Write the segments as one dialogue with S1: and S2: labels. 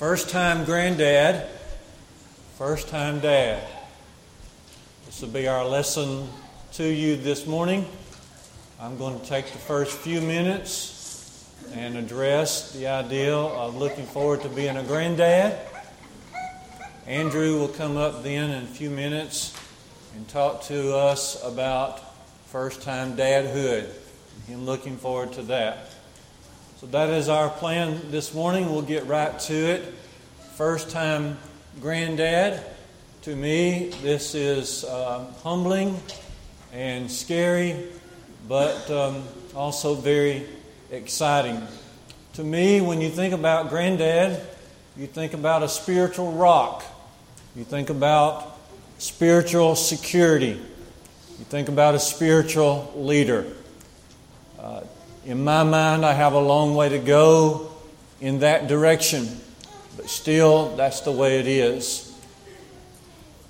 S1: First time granddad, first time dad. This will be our lesson to you this morning. I'm going to take the first few minutes and address the idea of looking forward to being a granddad. Andrew will come up then in a few minutes and talk to us about first time dadhood. Him looking forward to that. So that is our plan this morning. We'll get right to it. First time granddad. To me, this is uh, humbling and scary, but um, also very exciting. To me, when you think about granddad, you think about a spiritual rock. You think about spiritual security. You think about a spiritual leader. Uh, in my mind, I have a long way to go in that direction, but still, that's the way it is.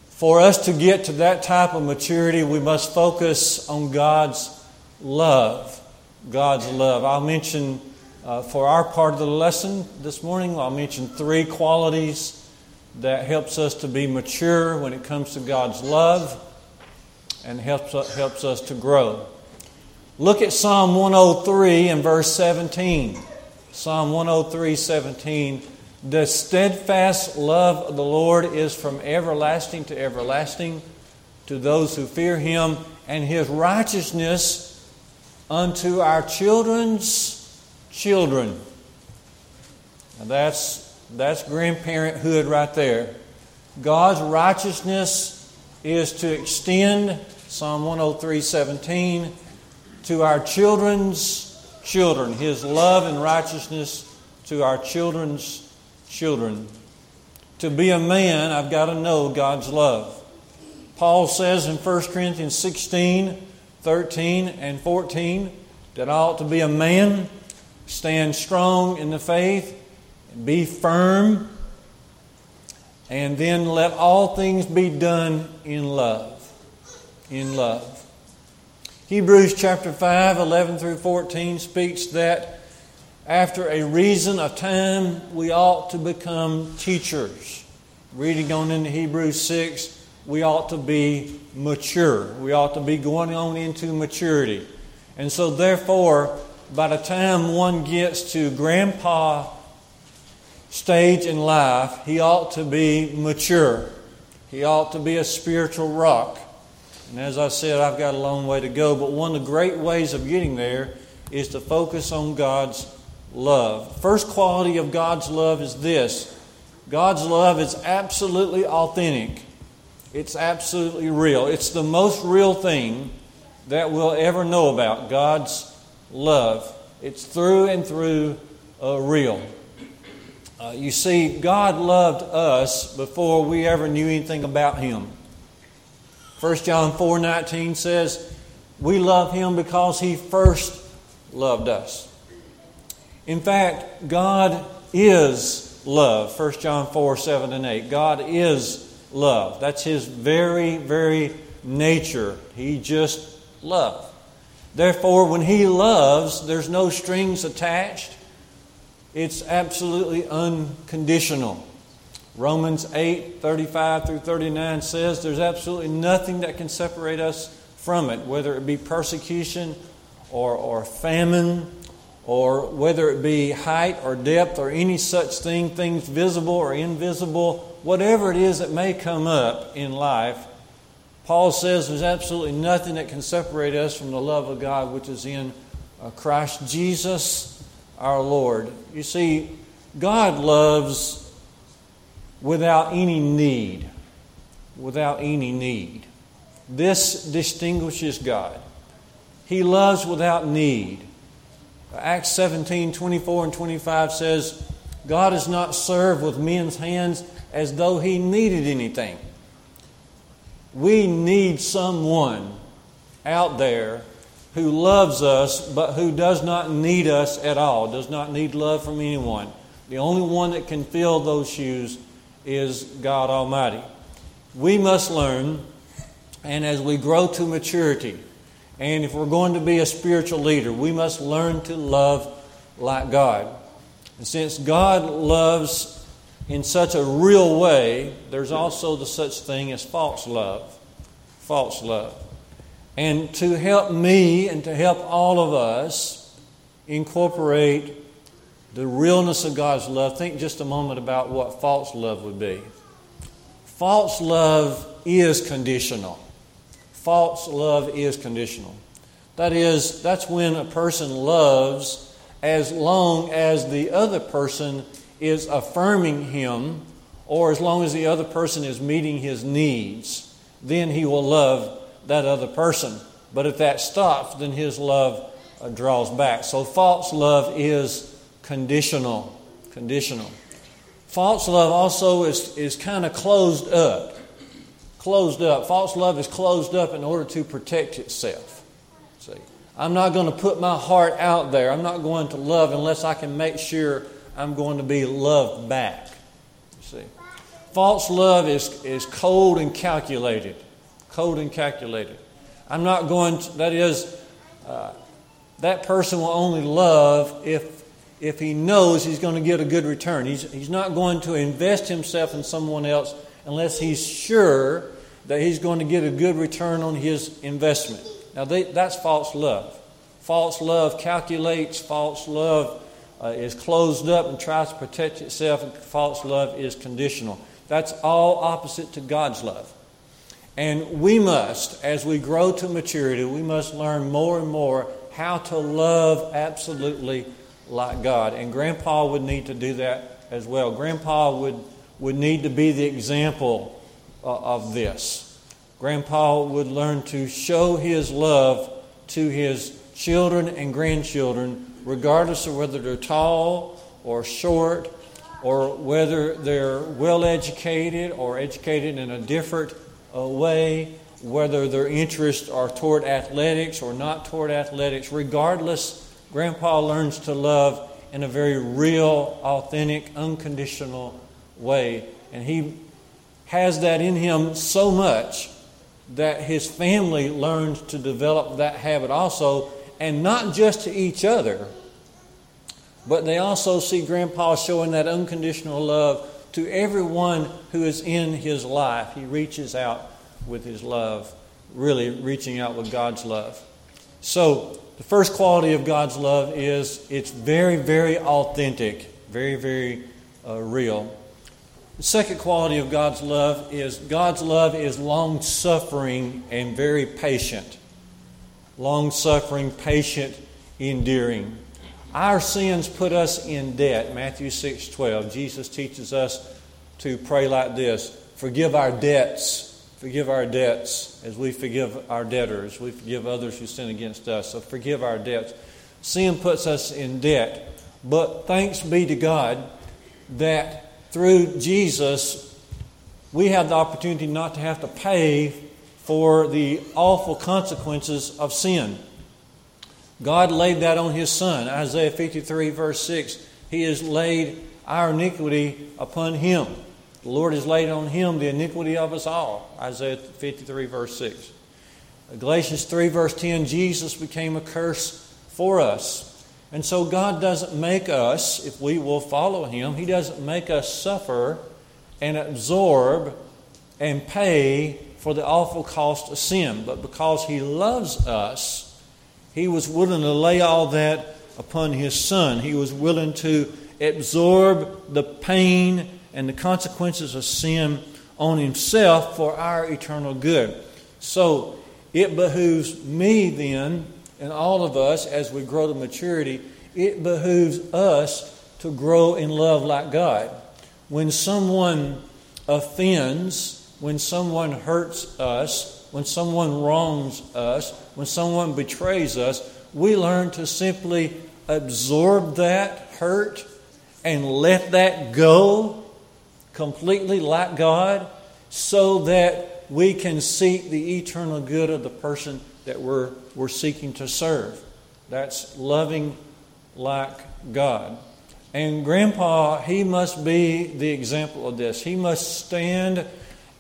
S1: For us to get to that type of maturity, we must focus on God's love. God's love. I'll mention, uh, for our part of the lesson this morning, I'll mention three qualities that helps us to be mature when it comes to God's love and helps, helps us to grow. Look at Psalm 103 and verse 17. Psalm 103, 17. The steadfast love of the Lord is from everlasting to everlasting to those who fear him, and his righteousness unto our children's children. Now that's, that's grandparenthood right there. God's righteousness is to extend, Psalm 103, 17, to our children's children, His love and righteousness to our children's children. To be a man, I've got to know God's love. Paul says in 1 Corinthians 16, 13, and 14 that I ought to be a man, stand strong in the faith, be firm, and then let all things be done in love. In love. Hebrews chapter 5, 11 through 14 speaks that after a reason of time, we ought to become teachers. Reading on into Hebrews 6, we ought to be mature. We ought to be going on into maturity. And so, therefore, by the time one gets to grandpa stage in life, he ought to be mature. He ought to be a spiritual rock. And as I said, I've got a long way to go, but one of the great ways of getting there is to focus on God's love. First quality of God's love is this God's love is absolutely authentic, it's absolutely real. It's the most real thing that we'll ever know about God's love. It's through and through uh, real. Uh, you see, God loved us before we ever knew anything about Him. 1 John 4 19 says, We love him because he first loved us. In fact, God is love. 1 John 4 7 and 8. God is love. That's his very, very nature. He just love. Therefore, when he loves, there's no strings attached. It's absolutely unconditional. Romans 8 35 through 39 says there's absolutely nothing that can separate us from it, whether it be persecution or, or famine, or whether it be height or depth or any such thing, things visible or invisible, whatever it is that may come up in life. Paul says there's absolutely nothing that can separate us from the love of God which is in uh, Christ Jesus our Lord. You see, God loves without any need. Without any need. This distinguishes God. He loves without need. Acts 17 24 and 25 says, God is not served with men's hands as though he needed anything. We need someone out there who loves us but who does not need us at all, does not need love from anyone. The only one that can fill those shoes is God Almighty. We must learn, and as we grow to maturity, and if we're going to be a spiritual leader, we must learn to love like God. And since God loves in such a real way, there's also the such thing as false love. False love. And to help me and to help all of us incorporate the realness of God's love, think just a moment about what false love would be. False love is conditional. False love is conditional. That is, that's when a person loves as long as the other person is affirming him or as long as the other person is meeting his needs. Then he will love that other person. But if that stops, then his love uh, draws back. So false love is conditional. Conditional. False love also is, is kind of closed up. Closed up. False love is closed up in order to protect itself. See, I'm not going to put my heart out there. I'm not going to love unless I can make sure I'm going to be loved back. See, false love is, is cold and calculated. Cold and calculated. I'm not going to, that is, uh, that person will only love if, if he knows he's going to get a good return. He's, he's not going to invest himself in someone else unless he's sure that he's going to get a good return on his investment. Now, they, that's false love. False love calculates, false love uh, is closed up and tries to protect itself, and false love is conditional. That's all opposite to God's love. And we must, as we grow to maturity, we must learn more and more how to love absolutely like God. And Grandpa would need to do that as well. Grandpa would, would need to be the example uh, of this. Grandpa would learn to show his love to his children and grandchildren, regardless of whether they're tall or short, or whether they're well educated or educated in a different uh, way, whether their interests are toward athletics or not toward athletics. Regardless, Grandpa learns to love in a very real, authentic, unconditional way. And he has that in him so much that his family learns to develop that habit also, and not just to each other, but they also see Grandpa showing that unconditional love to everyone who is in his life. He reaches out with his love, really reaching out with God's love. So, the first quality of God's love is it's very, very authentic, very, very uh, real. The second quality of God's love is God's love is long suffering and very patient. Long suffering, patient, enduring. Our sins put us in debt. Matthew 6 12. Jesus teaches us to pray like this Forgive our debts. Forgive our debts as we forgive our debtors. We forgive others who sin against us. So forgive our debts. Sin puts us in debt. But thanks be to God that through Jesus, we have the opportunity not to have to pay for the awful consequences of sin. God laid that on His Son. Isaiah 53, verse 6. He has laid our iniquity upon Him. The Lord has laid on Him the iniquity of us all. Isaiah 53, verse 6. Galatians 3, verse 10 Jesus became a curse for us and so God doesn't make us, if we will follow Him, He doesn't make us suffer and absorb and pay for the awful cost of sin. But because He loves us, He was willing to lay all that upon His Son. He was willing to absorb the pain and the consequences of sin on Himself for our eternal good. So it behooves me then and all of us as we grow to maturity, it behooves us to grow in love like God. When someone offends, when someone hurts us, when someone wrongs us, when someone betrays us, we learn to simply absorb that hurt and let that go completely like God so that we can seek the eternal good of the person that we're, we're seeking to serve. That's loving like God. And Grandpa, he must be the example of this. He must stand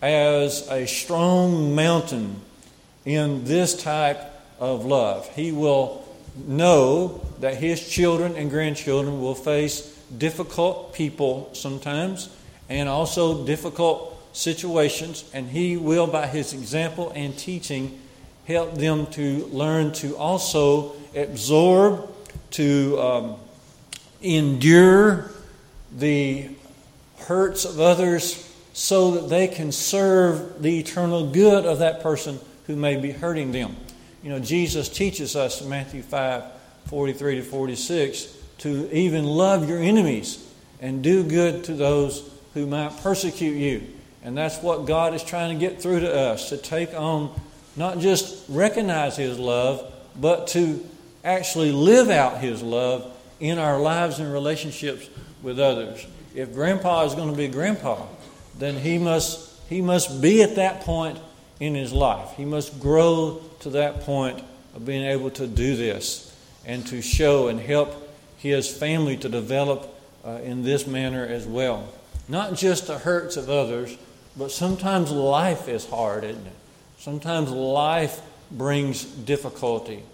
S1: as a strong mountain in this type of love. He will know that his children and grandchildren will face difficult people sometimes, and also difficult situations, and He will, by His example and teaching, help them to learn to also absorb, to um, endure the hurts of others so that they can serve the eternal good of that person who may be hurting them. You know, Jesus teaches us in Matthew 5 43 to 46 to even love your enemies and do good to those who might persecute you. And that's what God is trying to get through to us to take on, not just recognize His love, but to actually live out His love in our lives and relationships with others. If grandpa is going to be grandpa, then he must, he must be at that point in his life. He must grow to that point of being able to do this and to show and help his family to develop uh, in this manner as well. Not just the hurts of others, but sometimes life is hard, isn't it? Sometimes life brings difficulty.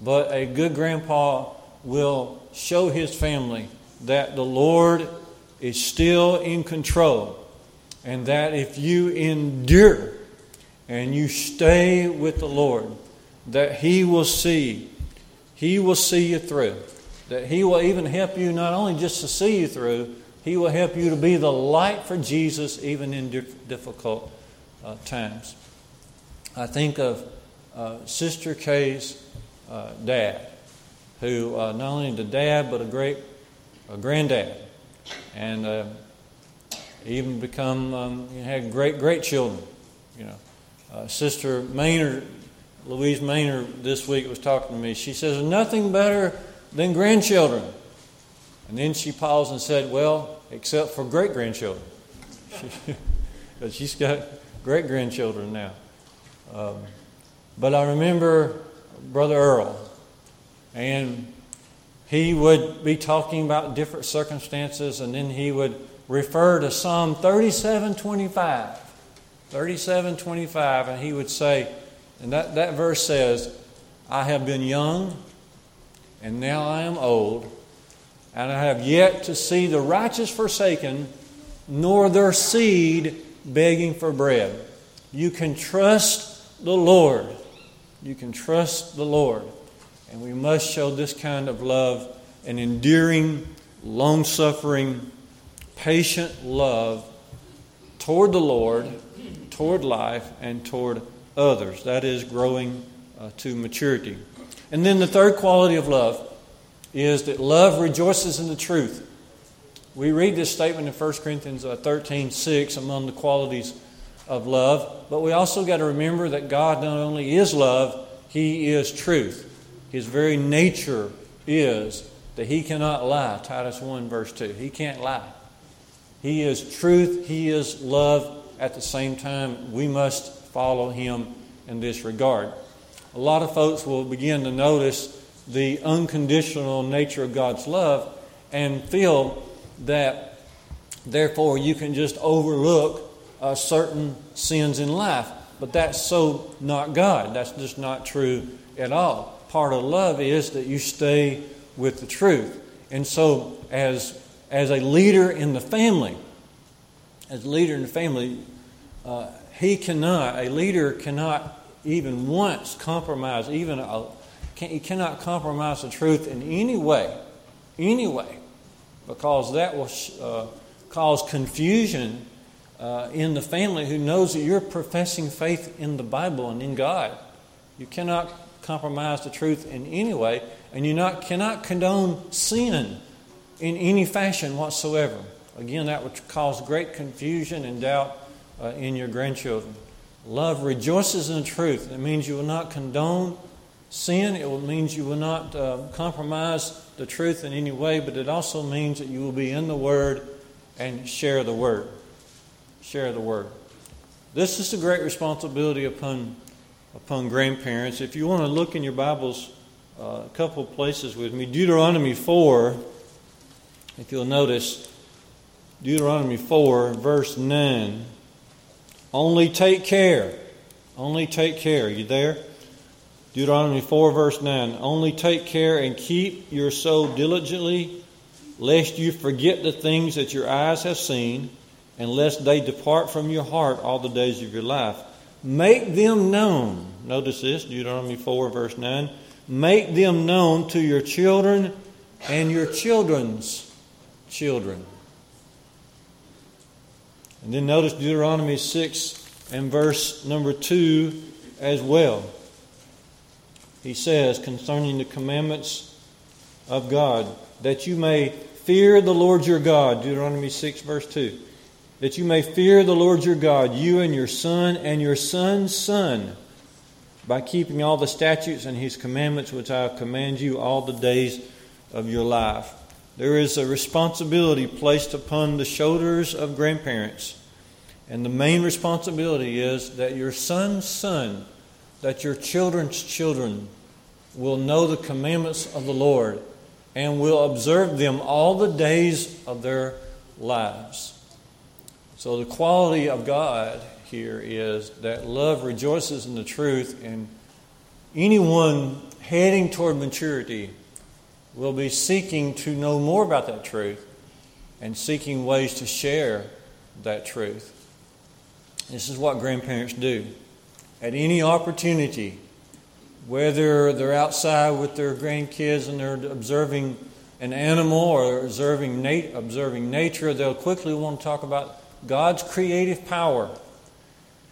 S1: But a good grandpa will show his family that the Lord is still in control and that if you endure and you stay with the Lord, that He will see, He will see you through. That He will even help you not only just to see you through, He will help you to be the light for Jesus even in difficult uh, times. I think of uh, Sister Kay's uh, dad, who uh, not only the dad but a great a granddad, and uh, even become um, had great great children. You know, uh, Sister Maynard, Louise Maynard, this week was talking to me. She says nothing better than grandchildren, and then she paused and said, "Well, except for great grandchildren." but she's got great grandchildren now. Um, but I remember Brother Earl, and he would be talking about different circumstances, and then he would refer to Psalm 37:25. 37:25, and he would say, and that, that verse says, I have been young, and now I am old, and I have yet to see the righteous forsaken, nor their seed begging for bread. You can trust the Lord. You can trust the Lord. And we must show this kind of love an enduring, long suffering, patient love toward the Lord, toward life, and toward others. That is growing uh, to maturity. And then the third quality of love is that love rejoices in the truth. We read this statement in 1 Corinthians uh, 13 6 among the qualities of love, but we also got to remember that God not only is love, He is truth. His very nature is that He cannot lie. Titus 1, verse 2. He can't lie. He is truth, He is love. At the same time, we must follow Him in this regard. A lot of folks will begin to notice the unconditional nature of God's love and feel that therefore you can just overlook uh, certain sins in life. But that's so not God. That's just not true at all. Part of love is that you stay with the truth. And so, as as a leader in the family, as a leader in the family, uh, he cannot, a leader cannot even once compromise, even a, can, he cannot compromise the truth in any way, any way, because that will uh, cause confusion uh, in the family who knows that you're professing faith in the Bible and in God. You cannot compromise the truth in any way, and you not, cannot condone sin in any fashion whatsoever. Again, that would cause great confusion and doubt uh, in your grandchildren. Love rejoices in the truth. It means you will not condone sin. It means you will not uh, compromise the truth in any way, but it also means that you will be in the Word and share the Word. Share the Word. This is a great responsibility upon, upon grandparents. If you want to look in your Bibles uh, a couple places with me, Deuteronomy 4 if you'll notice, Deuteronomy 4, verse 9. Only take care. Only take care. Are you there? Deuteronomy 4, verse 9. Only take care and keep your soul diligently, lest you forget the things that your eyes have seen, and lest they depart from your heart all the days of your life. Make them known. Notice this, Deuteronomy 4, verse 9. Make them known to your children and your children's children. And then notice Deuteronomy 6 and verse number 2 as well. He says concerning the commandments of God, that you may fear the Lord your God, Deuteronomy 6, verse 2. That you may fear the Lord your God, you and your son and your son's son, by keeping all the statutes and his commandments which I command you all the days of your life. There is a responsibility placed upon the shoulders of grandparents. And the main responsibility is that your son's son, that your children's children will know the commandments of the Lord and will observe them all the days of their lives. So, the quality of God here is that love rejoices in the truth, and anyone heading toward maturity will be seeking to know more about that truth and seeking ways to share that truth. This is what grandparents do. At any opportunity, whether they're outside with their grandkids and they're observing an animal or observing, nat- observing nature, they'll quickly want to talk about God's creative power.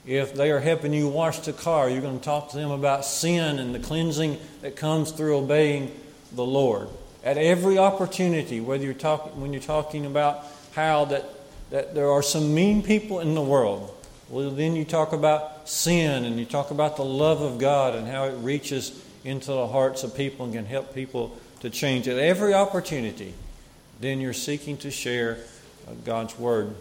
S1: If they are helping you wash the car, you're going to talk to them about sin and the cleansing that comes through obeying the Lord. At every opportunity, whether you're talking when you're talking about how that, that there are some mean people in the world, well then you talk about sin and you talk about the love of God and how it reaches into the hearts of people and can help people to change. At every opportunity, then you're seeking to share uh, God's word.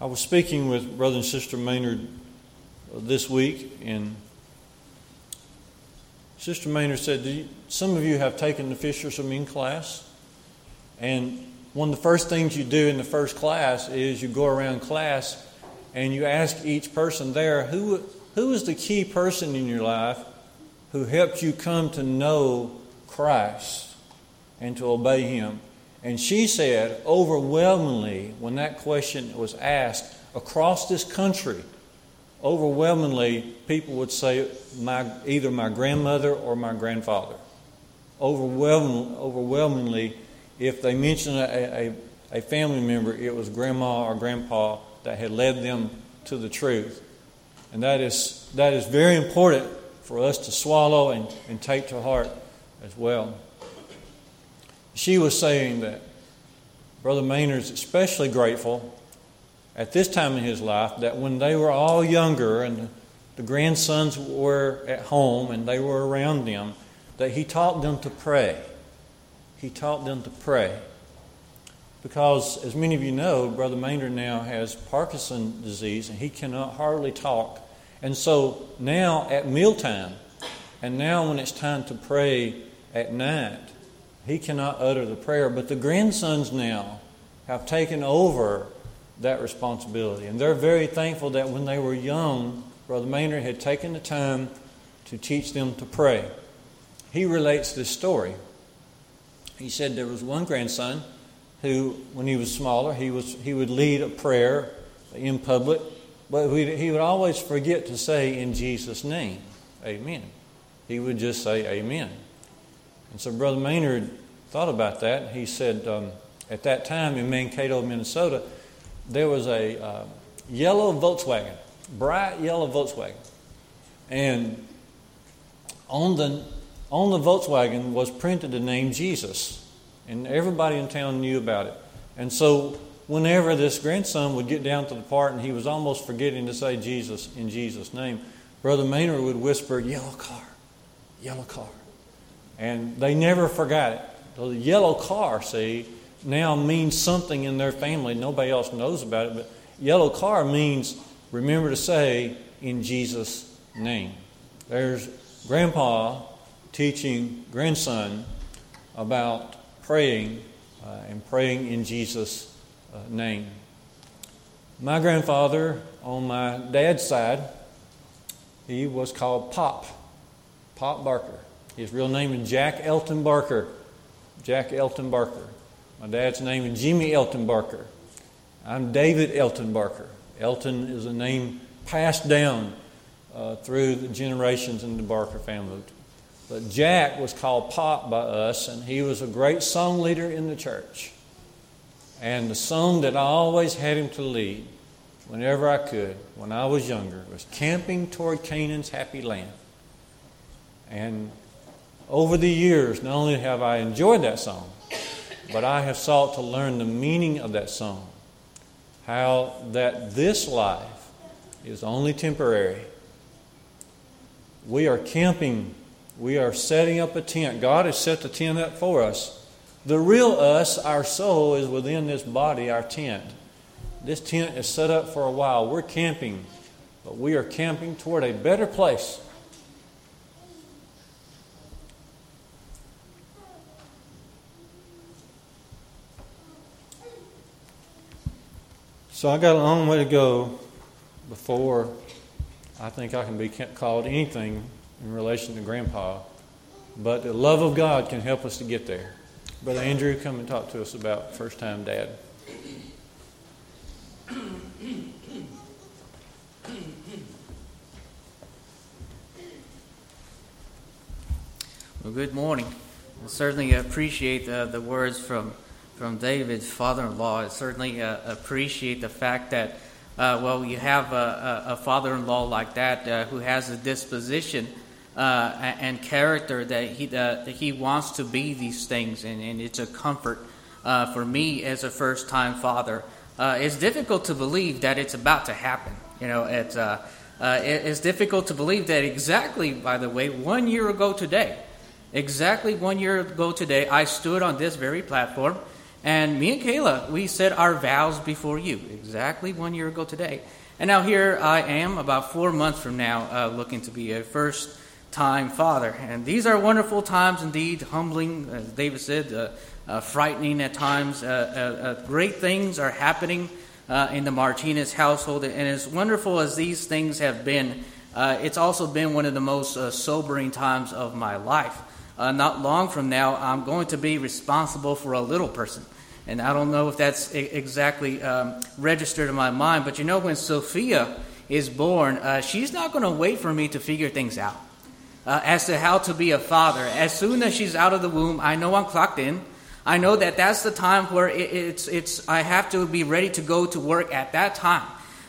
S1: I was speaking with Brother and Sister Maynard this week, and Sister Maynard said, you, Some of you have taken the Fishers of Men class, and one of the first things you do in the first class is you go around class and you ask each person there, who, who is the key person in your life who helped you come to know Christ and to obey Him? And she said, overwhelmingly, when that question was asked across this country, overwhelmingly people would say my, either my grandmother or my grandfather. Overwhelming, overwhelmingly, if they mentioned a, a, a, family member, it was grandma or grandpa that had led them to the truth. And that is, that is very important for us to swallow and, and take to heart as well. She was saying that Brother Maynard's especially grateful at this time in his life that when they were all younger and the grandsons were at home and they were around them, that he taught them to pray. He taught them to pray. Because, as many of you know, Brother Maynard now has Parkinson's disease and he cannot hardly talk. And so now at mealtime, and now when it's time to pray at night, he cannot utter the prayer. But the grandsons now have taken over that responsibility. And they're very thankful that when they were young, Brother Maynard had taken the time to teach them to pray. He relates this story. He said there was one grandson who, when he was smaller, he, was, he would lead a prayer in public, but he would always forget to say, In Jesus' name, Amen. He would just say, Amen. And so Brother Maynard thought about that. He said, um, at that time in Mankato, Minnesota, there was a uh, yellow Volkswagen, bright yellow Volkswagen. And on the, on the Volkswagen was printed the name Jesus. And everybody in town knew about it. And so whenever this grandson would get down to the part and he was almost forgetting to say Jesus in Jesus' name, Brother Maynard would whisper, Yellow car, yellow car. And they never forgot it. The yellow car, see, now means something in their family. Nobody else knows about it, but yellow car means remember to say in Jesus' name. There's grandpa teaching grandson about praying uh, and praying in Jesus' uh, name. My grandfather, on my dad's side, he was called Pop, Pop Barker. His real name is Jack Elton Barker. Jack Elton Barker. My dad's name is Jimmy Elton Barker. I'm David Elton Barker. Elton is a name passed down uh, through the generations in the Barker family. But Jack was called Pop by us, and he was a great song leader in the church. And the song that I always had him to lead, whenever I could, when I was younger, was Camping Toward Canaan's Happy Land. And over the years, not only have I enjoyed that song, but I have sought to learn the meaning of that song. How that this life is only temporary. We are camping, we are setting up a tent. God has set the tent up for us. The real us, our soul, is within this body, our tent. This tent is set up for a while. We're camping, but we are camping toward a better place. So I got a long way to go before I think I can be called anything in relation to Grandpa. But the love of God can help us to get there. Brother Andrew, come and talk to us about first time dad.
S2: Well, good morning. I certainly appreciate uh, the words from from David's father-in-law. I certainly uh, appreciate the fact that, uh, well, you have a, a, father-in-law like that uh, who has a disposition uh, and character that he that he wants to be these things, and, and it's a comfort uh, for me as a first-time father. Uh, it's difficult to believe that it's about to happen. You know, it's it's difficult to believe that exactly. By the way, one year ago today. Exactly one year ago today, I stood on this very platform and me and Kayla, we said our vows before you exactly one year ago today. And now here I am, about four months from now, uh, looking to be a first time father. And these are wonderful times indeed, humbling, as David said, uh, uh, frightening at times. Uh, uh, uh, great things are happening in the Martinez household. And as wonderful as these things have been, it's also been one of the most sobering times of my life. not long from now, I'm going to be responsible for a little person. And I don't know if that's exactly um, registered in my mind, but you know, when Sophia is born, uh, she's not going to wait for me to figure things out uh, as to how to be a father. As soon as she's out of the womb, I know I'm clocked in. I know that that's the time where it, it's, it's, I have to be ready to go to work at that time.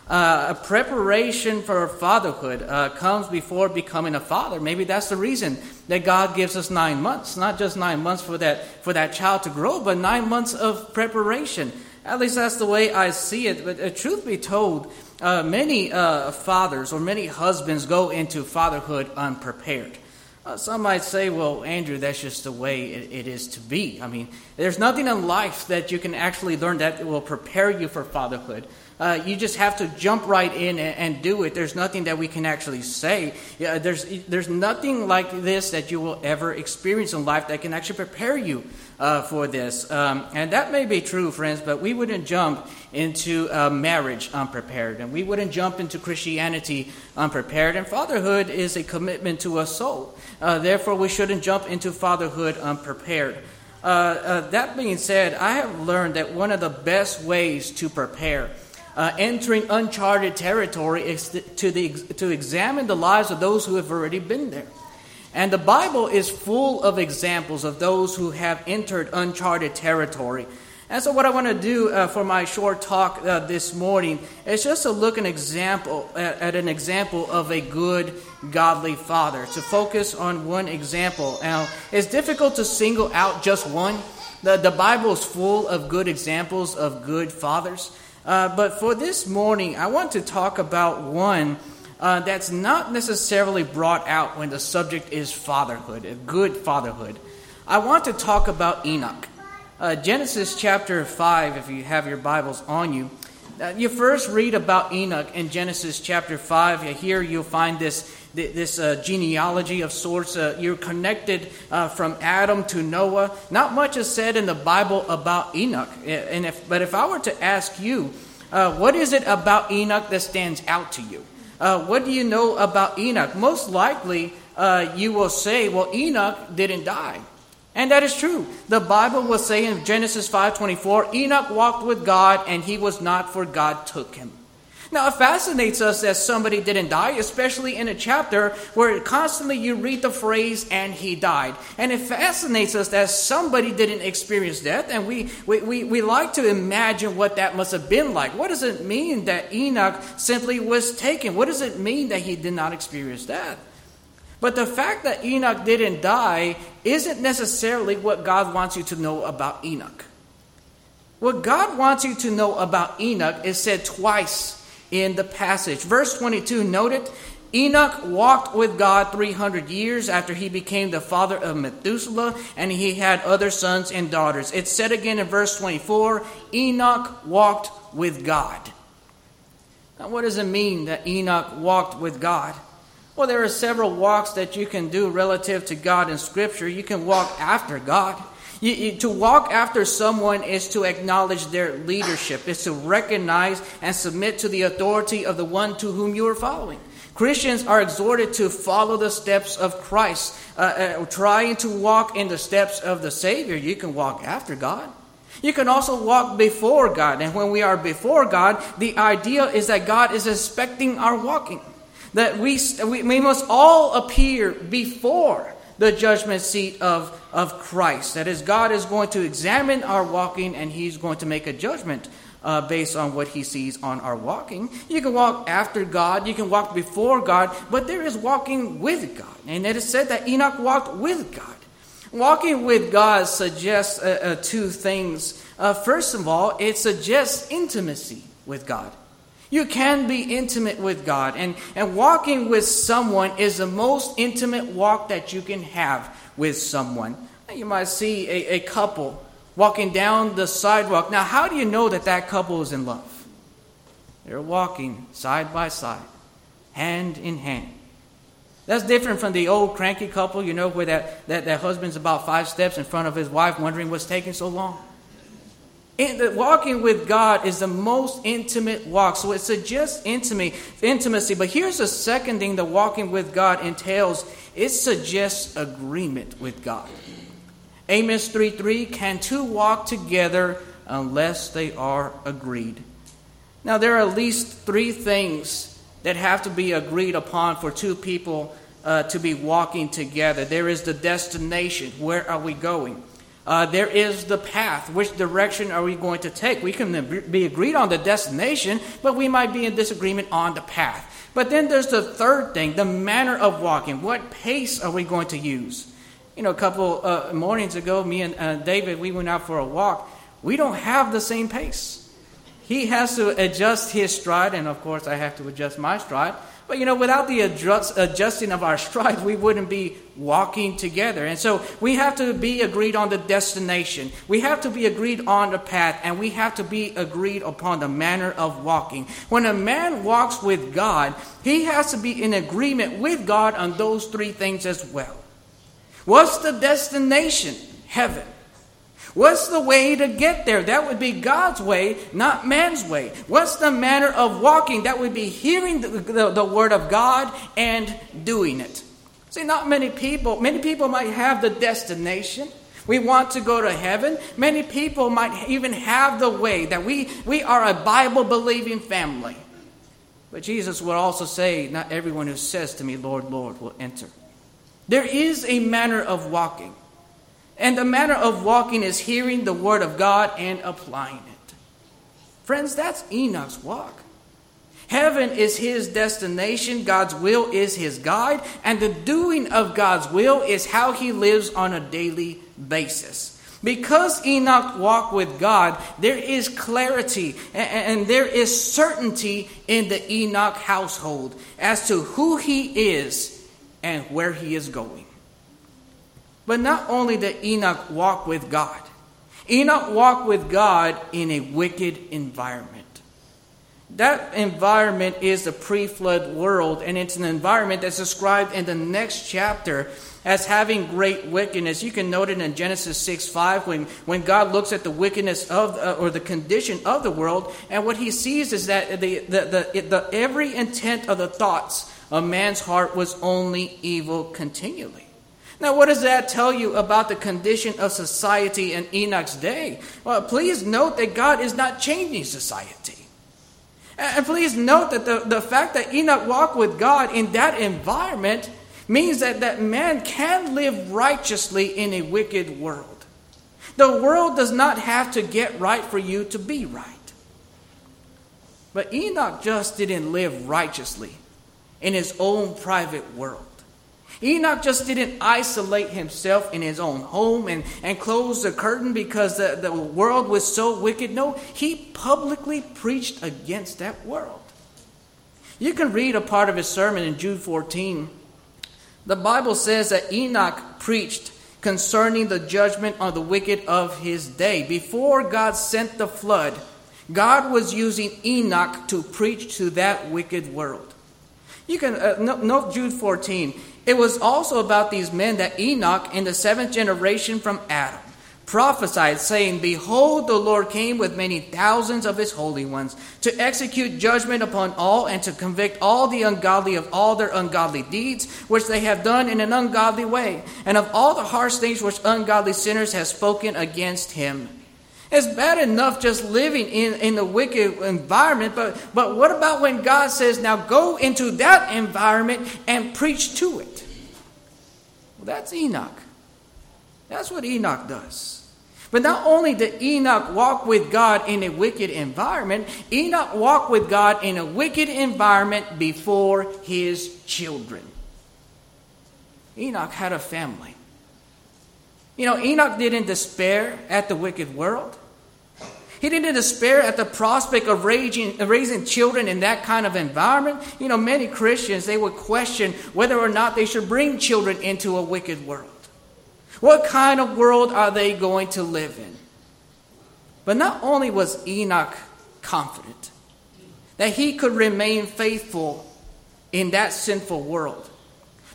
S2: Uh, a preparation for fatherhood uh, comes before becoming a father. Maybe that's the reason that God gives us nine months, not just nine months for that for that child to grow, but nine months of preparation. At least that's the way I see it. But uh, truth be told, uh, many uh, fathers or many husbands go into fatherhood unprepared. Uh, some might say, well, Andrew, that's just the way it, it is to be. I mean, there's nothing in life that you can actually learn that will prepare you for fatherhood. Uh, you just have to jump right in and, and, do it. There's nothing that we can actually say. Yeah, there's, there's nothing like this that you will ever experience in life that can actually prepare you uh, for this. Um, and that may be true, friends, but we wouldn't jump into uh, marriage unprepared, and we wouldn't jump into Christianity unprepared. And fatherhood is a commitment to a soul. Uh, therefore, we shouldn't jump into fatherhood unprepared. Uh, uh, that being said, I have learned that one of the best ways to prepare uh, entering uncharted territory to, the, to examine the lives of those who have already been there. And the Bible is full of examples of those who have entered uncharted territory. And so, what I want to do uh, for my short talk uh, this morning is just to look an example at, at, an example of a good, godly father. To focus on one example. Now, it's difficult to single out just one. The, the Bible is full of good examples of good fathers. Uh, but for this morning, I want to talk about one uh, that's not necessarily brought out when the subject is fatherhood, a good fatherhood. I want to talk about Enoch. Uh, Genesis chapter 5, if you have your Bibles on you. Uh, you first read about Enoch in Genesis chapter 5. Here you'll find this this uh, genealogy of sorts. Uh, you're connected uh, from Adam to Noah. Not much is said in the Bible about Enoch. And if, but if I were to ask you, uh, what is it about Enoch that stands out to you? Uh, what do you know about Enoch? Most likely, uh, you will say, well, Enoch didn't die.
S1: And that is true. The Bible will say in Genesis 5:24, Enoch walked with God and he was not for God took him. Now, it fascinates us that somebody didn't die, especially in a chapter where constantly you read the phrase, and he died. And it fascinates us that somebody didn't experience death, and we, we, we, we like to imagine what that must have been like. What does it mean that Enoch simply was taken? What does it mean that he did not experience death? But the fact that Enoch didn't die isn't necessarily what God wants you to know about Enoch. What God wants you to know about Enoch is said twice in the passage. Verse 22 noted Enoch walked with God 300 years after he became the father of Methuselah, and he had other sons and daughters. It's said again in verse 24 Enoch walked with God. Now, what does it mean that Enoch walked with God? Well, there are several walks that you can do relative to God in Scripture. You can walk after God. You, you, to walk after someone is to acknowledge their leadership, is to recognize and submit to the authority of the one to whom you are following. Christians are exhorted to follow the steps of Christ, uh, uh, trying to walk in the steps of the Savior. You can walk after God. You can also walk before God. And when we are before God, the idea is that God is expecting our walking. That we, we, we must all appear before the judgment seat of, of Christ. That is, God is going to examine our walking and He's going to make a judgment uh, based on what He sees on our walking. You can walk after God, you can walk before God, but there is walking with God. And it is said that Enoch walked with God. Walking with God suggests uh, uh, two things. Uh, first of all, it suggests intimacy with God. You can be intimate with God. And, and walking with someone is the most intimate walk that you can have with someone. You might see a, a couple walking down the sidewalk. Now, how do you know that that couple is in love? They're walking side by side, hand in hand. That's different from the old cranky couple, you know, where that, that, that husband's about five steps in front of his wife, wondering what's taking so long. The, walking with God is the most intimate walk. So it suggests intimacy, intimacy. But here's the second thing that walking with God entails it suggests agreement with God. Amos 3 3 Can two walk together unless they are agreed? Now, there are at least three things that have to be agreed upon for two people uh, to be walking together. There is the destination. Where are we going? Uh, there is the path. Which direction are we going to take? We can be agreed on the destination, but we might be in disagreement on the path. But then there's the third thing the manner of walking. What pace are we going to use? You know, a couple uh, mornings ago, me and uh, David, we went out for a walk. We don't have the same pace. He has to adjust his stride, and of course, I have to adjust my stride. But you know, without the adjust, adjusting of our stride, we wouldn't be walking together. And so we have to be agreed on the destination. We have to be agreed on the path, and we have to be agreed upon the manner of walking. When a man walks with God, he has to be in agreement with God on those three things as well. What's the destination? Heaven. What's the way to get there? That would be God's way, not man's way. What's the manner of walking? That would be hearing the, the, the, word of God and doing it. See, not many people, many people might have the destination. We want to go to heaven. Many people might even have the way that we, we are a Bible believing family. But Jesus would also say, Not everyone who says to me, Lord, Lord, will enter. There is a manner of walking. And the manner of walking is hearing the word of God and applying it. Friends, that's Enoch's walk. Heaven is his destination, God's will is his guide, and the doing of God's will is how he lives on a daily basis. Because Enoch walked with God, there is clarity and there is certainty in the Enoch household as to who he is and where he is going. But not only did Enoch walk with God, Enoch walked with God in a wicked environment. That environment is the pre flood world, and it's an environment that's described in the next chapter as having great wickedness. You can note it in Genesis 6 5 when, when God looks at the wickedness of, uh, or the condition of the world, and what he sees is that the, the, the, the, every intent of the thoughts of man's heart was only evil continually. Now, what does that tell you about the condition of society in Enoch's day? Well, please note that God is not changing society. And please note that the, the fact that Enoch walked with God in that environment means that, that man can live righteously in a wicked world. The world does not have to get right for you to be right. But Enoch just didn't live righteously in his own private world. Enoch just didn't isolate himself in his own home and, and close the curtain because the, the world was so wicked. No, he publicly preached against that world. You can read a part of his sermon in Jude 14. The Bible says that Enoch preached concerning the judgment on the wicked of his day. Before God sent the flood, God was using Enoch to preach to that wicked world. You can uh, note Jude 14. It was also about these men that Enoch, in the seventh generation from Adam, prophesied, saying, Behold, the Lord came with many thousands of his holy ones to execute judgment upon all and to convict all the ungodly of all their ungodly deeds, which they have done in an ungodly way, and of all the harsh things which ungodly sinners have spoken against him. It's bad enough just living in, in the wicked environment, but, but what about when God says, now go into that environment and preach to it? Well, that's Enoch. That's what Enoch does. But not only did Enoch walk with God in a wicked environment, Enoch walked with God in a wicked environment before his children. Enoch had a family. You know, Enoch didn't despair at the wicked world. He didn't despair at the prospect of raising, raising children in that kind of environment. You know, many Christians, they would question whether or not they should bring children into a wicked world. What kind of world are they going to live in? But not only was Enoch confident that he could remain faithful in that sinful world,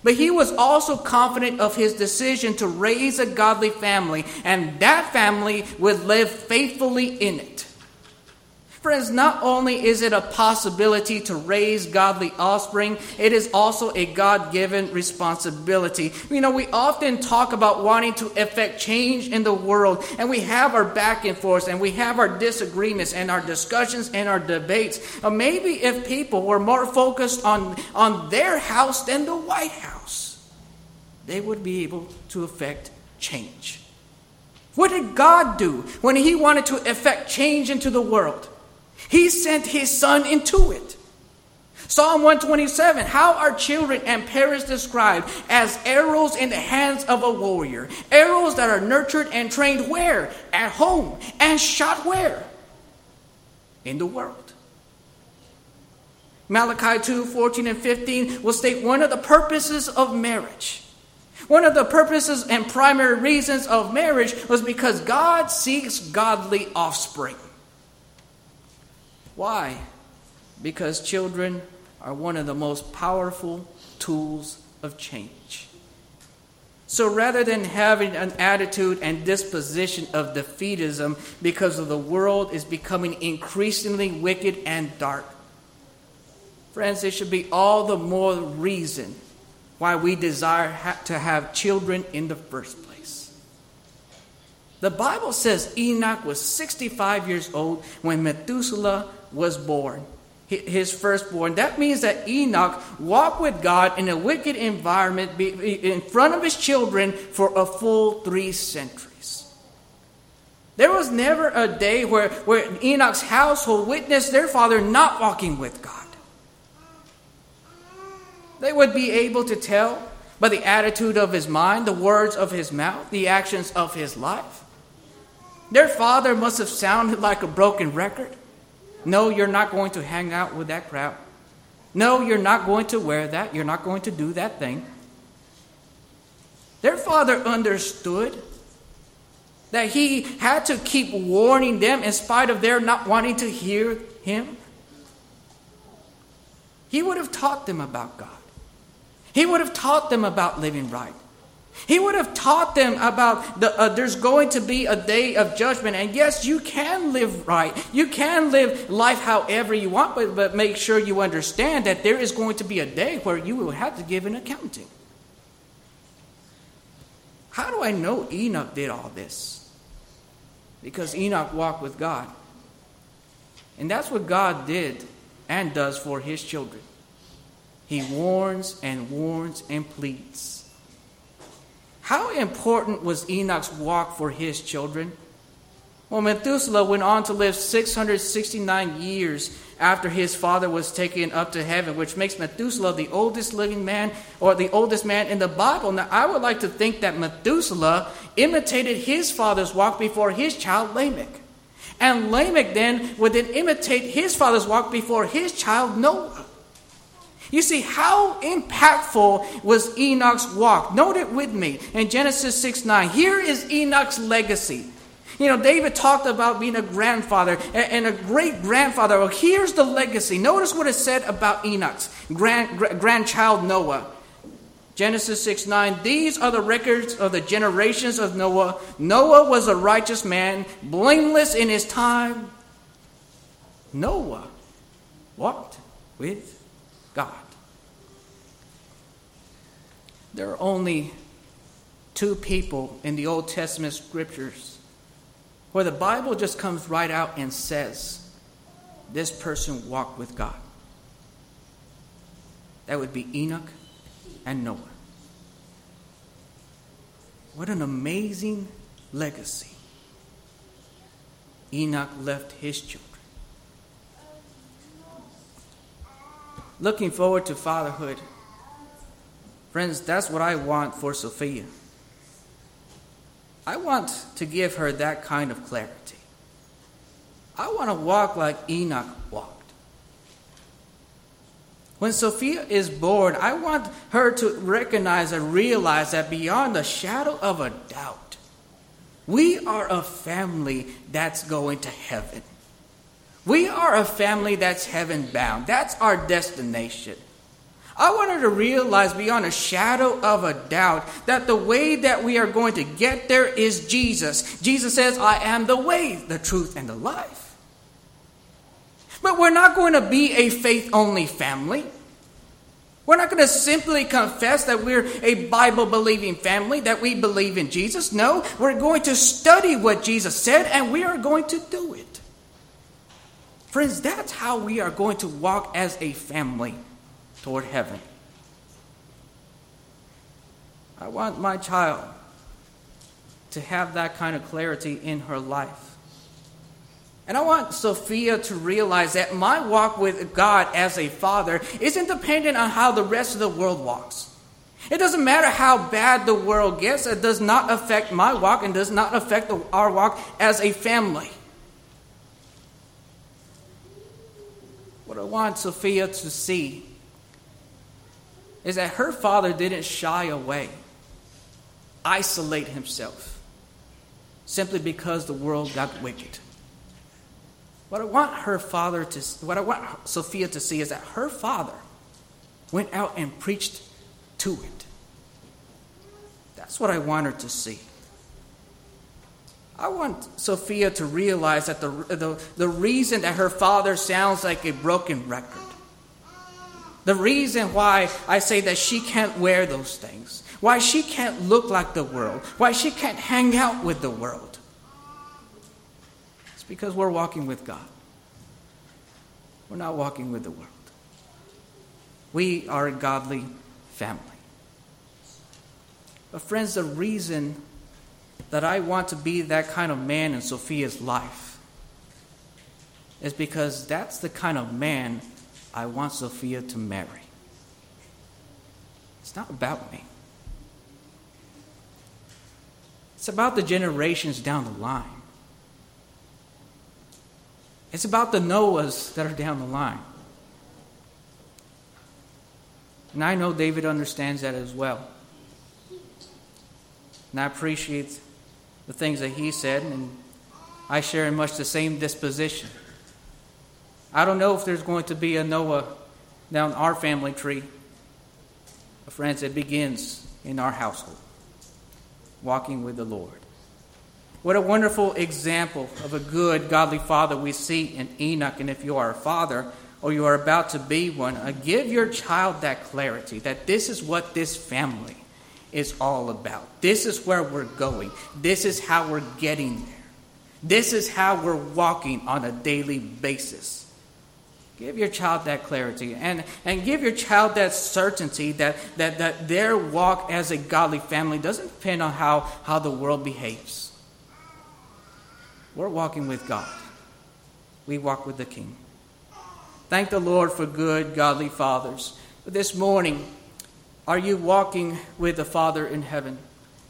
S1: but he was also confident of his decision to raise a godly family, and that family would live faithfully in it. Friends, not only is it a possibility to raise godly offspring, it is also a God given responsibility. You know, we often talk about wanting to effect change in the world, and we have our back and forth, and we have our disagreements, and our discussions, and our debates. Uh, maybe if people were more focused on, on their house than the White House, they would be able to effect change. What did God do when He wanted to effect change into the world? He sent his son into it. Psalm 127 How are children and parents described? As arrows in the hands of a warrior. Arrows that are nurtured and trained where? At home. And shot where? In the world. Malachi 2 14 and 15 will state one of the purposes of marriage. One of the purposes and primary reasons of marriage was because God seeks godly offspring. Why? Because children are one of the most powerful tools of change. So rather than having an attitude and disposition of defeatism because of the world is becoming increasingly wicked and dark, friends, there should be all the more reason why we desire to have children in the first place. The Bible says Enoch was 65 years old when Methuselah was born, his firstborn. That means that Enoch walked with God in a wicked environment in front of his children for a full three centuries. There was never a day where, where Enoch's household witnessed their father not walking with God. They would be able to tell by the attitude of his mind, the words of his mouth, the actions of his life. Their father must have sounded like a broken record. No, you're not going to hang out with that crowd. No, you're not going to wear that. You're not going to do that thing. Their father understood that he had to keep warning them in spite of their not wanting to hear him. He would have taught them about God. He would have taught them about living right. He would have taught them about the, uh, there's going to be a day of judgment. And yes, you can live right. You can live life however you want, but, but make sure you understand that there is going to be a day where you will have to give an accounting. How do I know Enoch did all this? Because Enoch walked with God. And that's what God did and does for his children. He warns and warns and pleads. How important was Enoch's walk for his children? Well, Methuselah went on to live 669 years after his father was taken up to heaven, which makes Methuselah the oldest living man or the oldest man in the Bible. Now, I would like to think that Methuselah imitated his father's walk before his child Lamech. And Lamech then would then imitate his father's walk before his child Noah. You see, how impactful was Enoch's walk? Note it with me in Genesis 6 9. Here is Enoch's legacy. You know, David talked about being a grandfather and a great grandfather. Well, here's the legacy. Notice what it said about Enoch's grand, grandchild Noah. Genesis 6 9. These are the records of the generations of Noah. Noah was a righteous man, blameless in his time. Noah walked with God. There are only two people in the Old Testament scriptures where the Bible just comes right out and says, this person walked with God. That would be Enoch and Noah. What an amazing legacy Enoch left his children. Looking forward to fatherhood. Friends, that's what I want for Sophia. I want to give her that kind of clarity. I want to walk like Enoch walked. When Sophia is born, I want her to recognize and realize that beyond the shadow of a doubt, we are a family that's going to heaven. We are a family that's heaven bound. That's our destination. I want her to realize beyond a shadow of a doubt that the way that we are going to get there is Jesus. Jesus says, I am the way, the truth, and the life. But we're not going to be a faith only family. We're not going to simply confess that we're a Bible believing family, that we believe in Jesus. No, we're going to study what Jesus said and we are going to do it. Friends, that's how we are going to walk as a family toward heaven. I want my child to have that kind of clarity in her life. And I want Sophia to realize that my walk with God as a father isn't dependent on how the rest of the world walks. It doesn't matter how bad the world gets, it does not affect my walk and does not affect the, our walk as a family. What I want Sophia to see is that her father didn't shy away, isolate himself, simply because the world got wicked. What I want her father to, what I want Sophia to see is that her father went out and preached to it. That's what I want her to see. I want Sophia to realize that the, the, the reason that her father sounds like a broken record, the reason why I say that she can't wear those things, why she can't look like the world, why she can't hang out with the world, it's because we're walking with God. We're not walking with the world. We are a godly family. But, friends, the reason that I want to be that kind of man in Sophia's life is because that's the kind of man I want Sophia to marry. It's not about me, it's about the generations down the line. It's about the Noahs that are down the line. And I know David understands that as well. And I appreciate the things that he said, and I share in much the same disposition. I don't know if there's going to be a Noah down our family tree. But friends, it begins in our household, walking with the Lord. What a wonderful example of a good, godly father we see in Enoch. And if you are a father or you are about to be one, uh, give your child that clarity that this is what this family is all about. This is where we're going. This is how we're getting there. This is how we're walking on a daily basis. Give your child that clarity and, and give your child that certainty that, that, that their walk as a godly family doesn't depend on how, how the world behaves. We're walking with God, we walk with the King. Thank the Lord for good, godly fathers. But this morning, are you walking with the Father in heaven?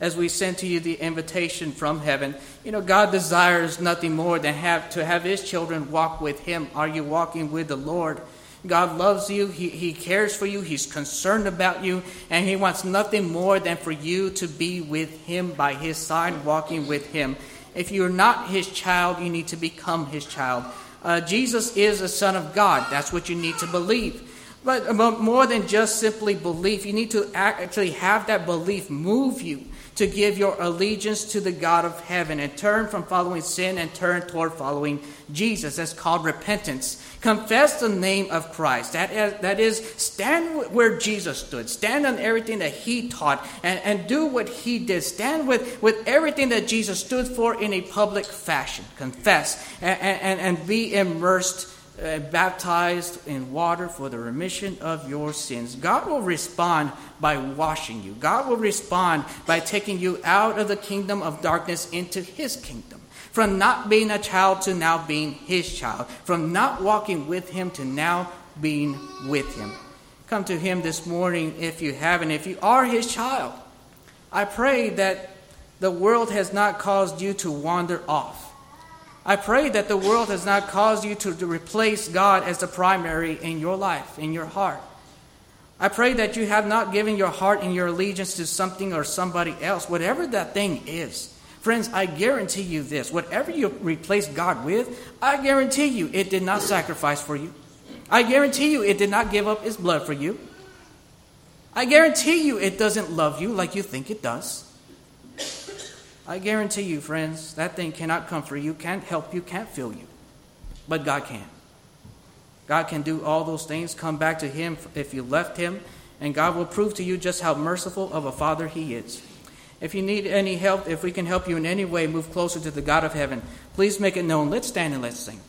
S1: as we send to you the invitation from heaven. You know, God desires nothing more than have to have his children walk with him. Are you walking with the Lord? God loves you, he, he cares for you, He's concerned about you, and He wants nothing more than for you to be with Him by His side, walking with Him. If you're not His child, you need to become His child. Uh, Jesus is the Son of God. That's what you need to believe. Uh, but more than just simply belief, you need to actually have that belief move you to give your allegiance to the God of heaven and turn from following sin and turn toward following Jesus. That's called repentance. Confess the name of Christ. That is, that is stand where Jesus stood. Stand on everything that he taught and, and do what he did. Stand with, with everything that Jesus stood for in a public fashion. Confess and, and, and be immersed uh, baptized in water for the remission of your sins. God will respond by washing you. God will respond by taking you out of the kingdom of darkness into his kingdom. From not being a child to now being his child. From not walking with him to now being with him. Come to him this morning if you haven't. If you are his child, I pray that the world has not caused you to wander off I pray that the world has not caused you to, replace God as the primary in your life, in your heart. I pray that you have not given your heart and your allegiance to something or somebody else, whatever that thing is. Friends, I guarantee you this whatever you replace God with, I guarantee you it did not sacrifice for you. I guarantee you it did not give up its blood for you. I guarantee you it doesn't love you like you think it does. I guarantee you, friends, that thing cannot comfort you, can't help you, can't fill you. But God can. God can do all those things. Come back to Him if you left Him, and God will prove to you just how merciful of a Father He is. If you need any help, if we can help you in any way move closer to the God of heaven, please make it known. Let's stand and let's sing.